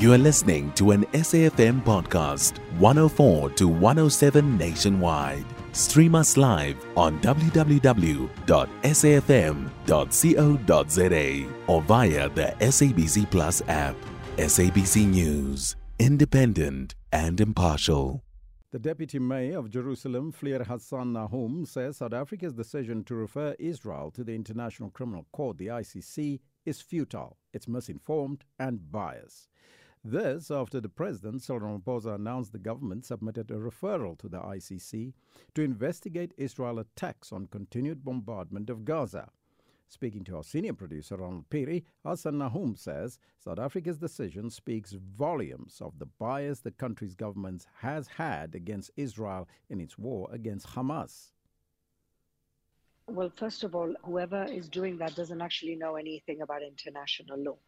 You are listening to an SAFM podcast, 104 to 107 nationwide. Stream us live on www.safm.co.za or via the SABC Plus app. SABC News, independent and impartial. The Deputy Mayor of Jerusalem, Fleur Hassan Nahoum, says South Africa's decision to refer Israel to the International Criminal Court, the ICC, is futile, it's misinformed, and biased. This after the President, Cyril Ramaphosa, announced the government submitted a referral to the ICC to investigate Israel attacks on continued bombardment of Gaza. Speaking to our senior producer, Ronald Phiri, Hassan Nahoum says South Africa's decision speaks volumes of the bias the country's government has had against Israel in its war against Hamas. Well, first of all, whoever is doing that doesn't actually know anything about international law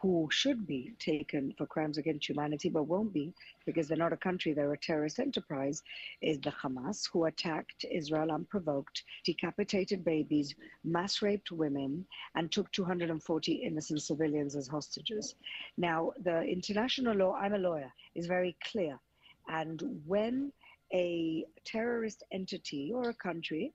who should be taken for crimes against humanity but won't be because they're not a country, they're a terrorist enterprise, is the Hamas, who attacked Israel unprovoked, decapitated babies, mass raped women, and took 240 innocent civilians as hostages. Now, the international law, I'm a lawyer, is very clear. And when a terrorist entity or a country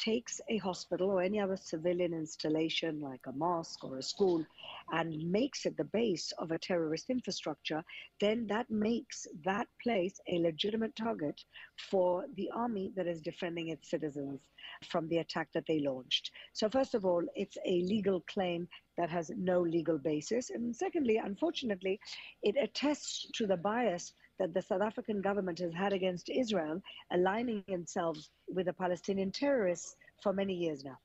takes a hospital or any other civilian installation like a mosque or a school and makes it the base of a terrorist infrastructure, then that makes that place a legitimate target for the army that is defending its citizens from the attack that they launched. So, first of all, it's a legal claim that has no legal basis. And secondly, unfortunately, it attests to the bias that the South African government has had against Israel, aligning themselves with the Palestinian terrorists for many years now.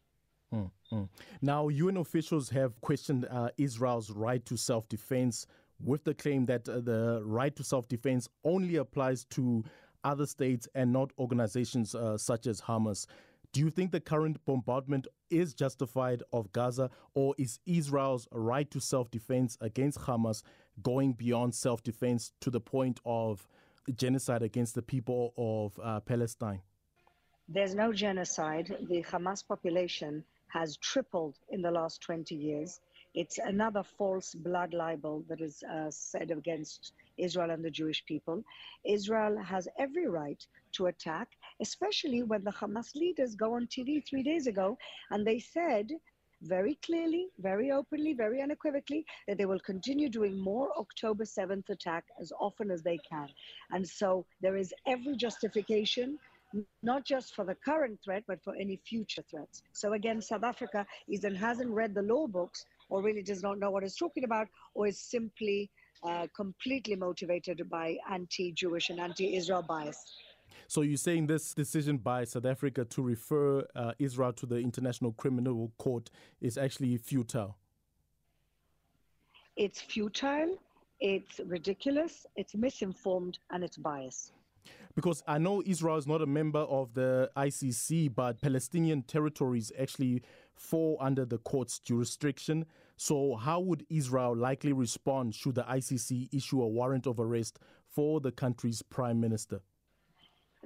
Mm-hmm. Now, UN officials have questioned uh, Israel's right to self defense with the claim that uh, the right to self defense only applies to other states and not organizations uh, such as Hamas. Do you think the current bombardment is justified of Gaza, or is Israel's right to self defense against Hamas going beyond self defense to the point of genocide against the people of uh, Palestine? There's no genocide. The Hamas population has tripled in the last 20 years. It's another false blood libel that is uh, said against Israel and the Jewish people. Israel has every right to attack, especially when the Hamas leaders go on TV three days ago and they said very clearly, very openly, very unequivocally that they will continue doing more October 7th attack as often as they can. And so there is every justification not just for the current threat, but for any future threats. So again, South Africa either hasn't read the law books or really does not know what it's talking about, or is simply uh, completely motivated by anti Jewish and anti Israel bias. So you're saying this decision by South Africa to refer uh, Israel to the International Criminal Court is actually futile? It's futile, it's ridiculous, it's misinformed, and it's biased. Because I know Israel is not a member of the ICC, but Palestinian territories actually fall under the court's jurisdiction. So, how would Israel likely respond should the ICC issue a warrant of arrest for the country's prime minister?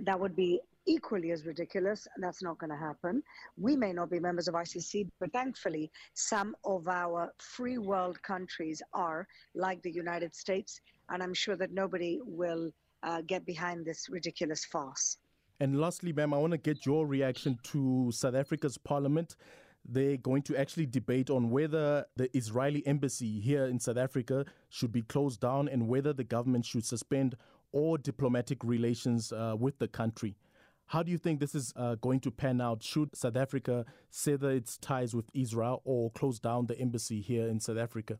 That would be equally as ridiculous. That's not going to happen. We may not be members of ICC, but thankfully, some of our free world countries are, like the United States. And I'm sure that nobody will uh, get behind this ridiculous farce. And lastly, ma'am, I want to get your reaction to South Africa's parliament. They're going to actually debate on whether the Israeli embassy here in South Africa should be closed down and whether the government should suspend all diplomatic relations uh, with the country. How do you think this is uh, going to pan out? Should South Africa sever its ties with Israel or close down the embassy here in South Africa?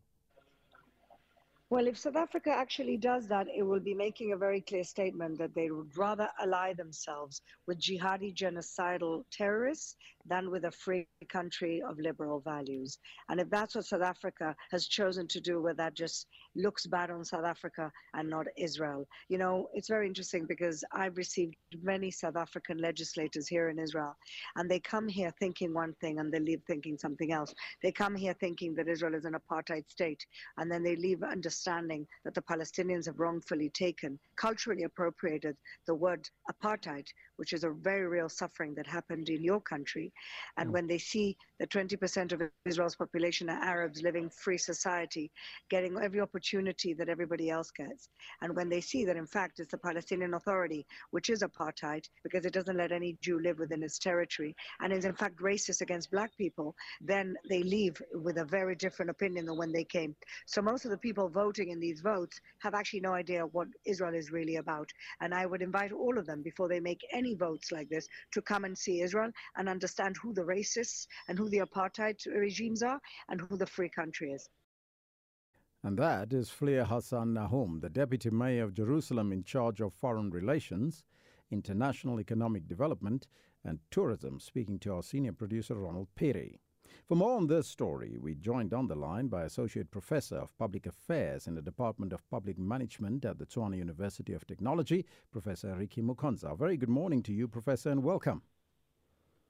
Well, if South Africa actually does that, it will be making a very clear statement that they would rather ally themselves with jihadi genocidal terrorists than with a free country of liberal values. And if that's what South Africa has chosen to do, where that just looks bad on South Africa and not Israel, you know, it's very interesting because I've received many South African legislators here in Israel, and they come here thinking one thing and they leave thinking something else. They come here thinking that Israel is an apartheid state, and then they leave understanding that the Palestinians have wrongfully taken, culturally appropriated the word apartheid, which is a very real suffering that happened in your country, And mm. when they see that 20% of Israel's population are Arabs living free society, getting every opportunity that everybody else gets, and when they see that in fact it's the Palestinian Authority, which is apartheid because it doesn't let any Jew live within its territory, and is in fact racist against black people, then they leave with a very different opinion than when they came. So most of the people voting in these votes have actually no idea what Israel is really about. And I would invite all of them before they make any votes like this to come and see Israel and understand who the racists and who the apartheid regimes are and who the free country is. And that is Fleur Hassan Nahoum, the Deputy Mayor of Jerusalem in charge of foreign relations, international economic development, and tourism, speaking to our senior producer Ronald Phiri. For more on this story, we joined on the line by Associate Professor of Public Affairs in the Department of Public Management at the Tshwane University of Technology, Professor Ricky Mukonza. Very good morning to you, Professor, and welcome.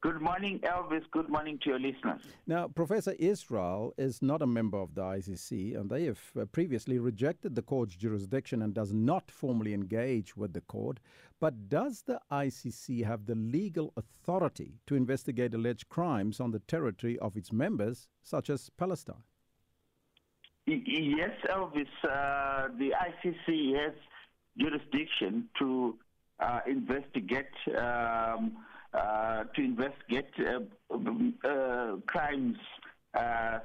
Good morning, Elvis. Good morning to your listeners. Now, Professor Israel is not a member of the ICC, and they have uh, previously rejected the court's jurisdiction and does not formally engage with the court. But does the ICC have the legal authority to investigate alleged crimes on the territory of its members, such as Palestine? Yes, Elvis. Uh, the ICC has jurisdiction to uh, investigate. Um, uh, to investigate uh, uh, crimes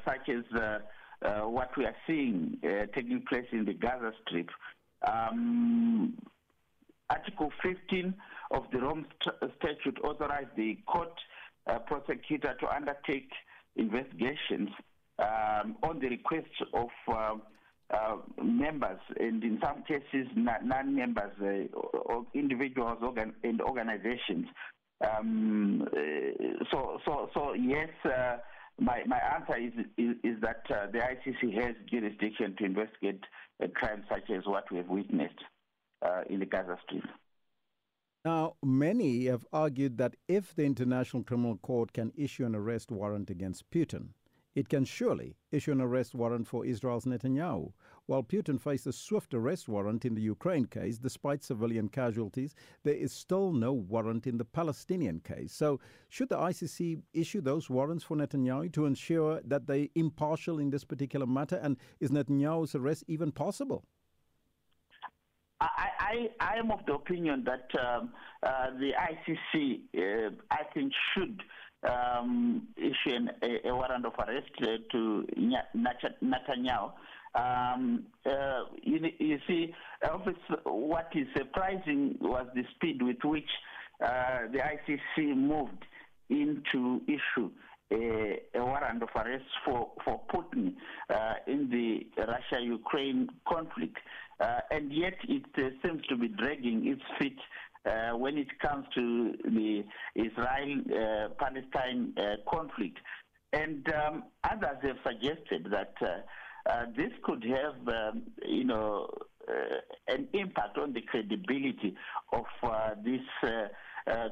such as what we are seeing taking place in the Gaza Strip. Um, Article 15 of the Rome Statute authorized the court uh, prosecutor to undertake investigations um, on the request of uh, uh, members and in some cases non-members or individuals organ- and organizations um, uh, so, so, so yes. Uh, my, my answer is, is, is that uh, the ICC has jurisdiction to investigate crimes such as what we have witnessed in the Gaza Strip. Now, many have argued that if the International Criminal Court can issue an arrest warrant against Putin, it can surely issue an arrest warrant for Israel's Netanyahu. While Putin faced a swift arrest warrant in the Ukraine case, despite civilian casualties, there is still no warrant in the Palestinian case. So, should the ICC issue those warrants for Netanyahu to ensure that they're impartial in this particular matter? And is Netanyahu's arrest even possible? I, I, I am of the opinion that um, uh, the ICC, uh, I think, should um, issue an, a, a, warrant of arrest uh, to Netanyahu. Um, uh, you, you, see, what is surprising was the speed with which uh, the ICC moved into issue a, a, warrant of arrest for, for Putin uh, in the Russia-Ukraine conflict. Uh, and yet it uh, seems to be dragging its feet uh, when it comes to the Israel-Palestine uh, conflict. And um, others have suggested that uh, uh, this could have, um, you know, an impact on the credibility of this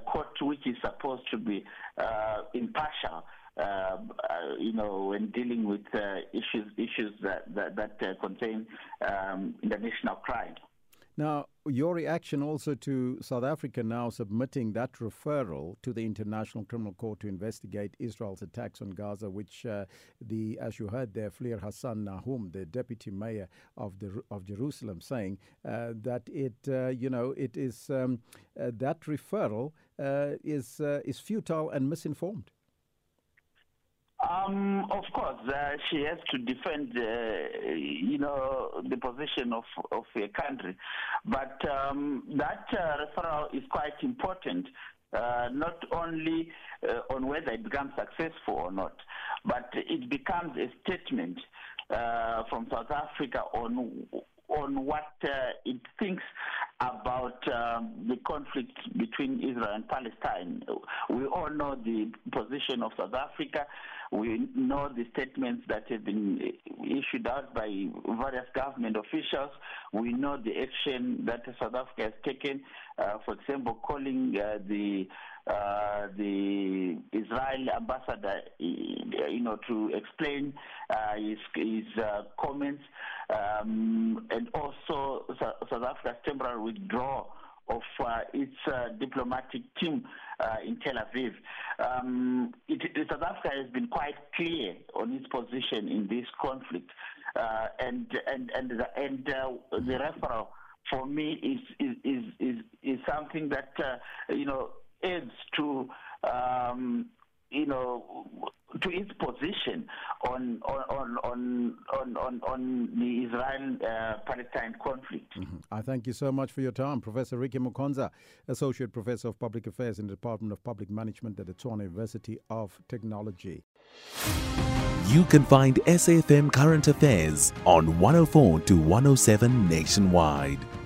court, which is supposed to be impartial. Uh, you know, when dealing with uh, issues issues that that, that uh, contain um, international crime. Now, your reaction also to South Africa now submitting that referral to the International Criminal Court to investigate Israel's attacks on Gaza, which uh, the, as you heard there, Fleur Hassan Nahoum, the deputy mayor of the of Jerusalem, saying uh, that it, uh, you know, it is um, uh, that referral uh, is uh, is futile and misinformed. Um, of course, uh, she has to defend, uh, you know, the position of of a country, but um, that uh, referral is quite important. Uh, not only uh, on whether it becomes successful or not, but it becomes a statement uh, from South Africa on on what it thinks about um, the conflict between Israel and Palestine. We all know the position of South Africa. We know the statements that have been issued out by various government officials. We know the action that South Africa has taken, uh, for example, calling uh, the uh, the Israel ambassador, you know, to explain uh, his, his uh, comments, um, and also South Africa's temporary withdrawal of uh, its uh, diplomatic team uh, in Tel Aviv. Um, it, it, South Africa has been quite clear on its position in this conflict, uh, and and and the, and uh, the referral for me is is is is, is something that you know adds to. Um, you know, to its position on on on on on, on the Israel-Palestine uh, conflict. Mm-hmm. I thank you so much for your time, Professor Ricky Mukonza, Associate Professor of Public Affairs in the Department of Public Management at the Tshwane University of Technology. You can find SAFM Current Affairs on 104 to 107 nationwide.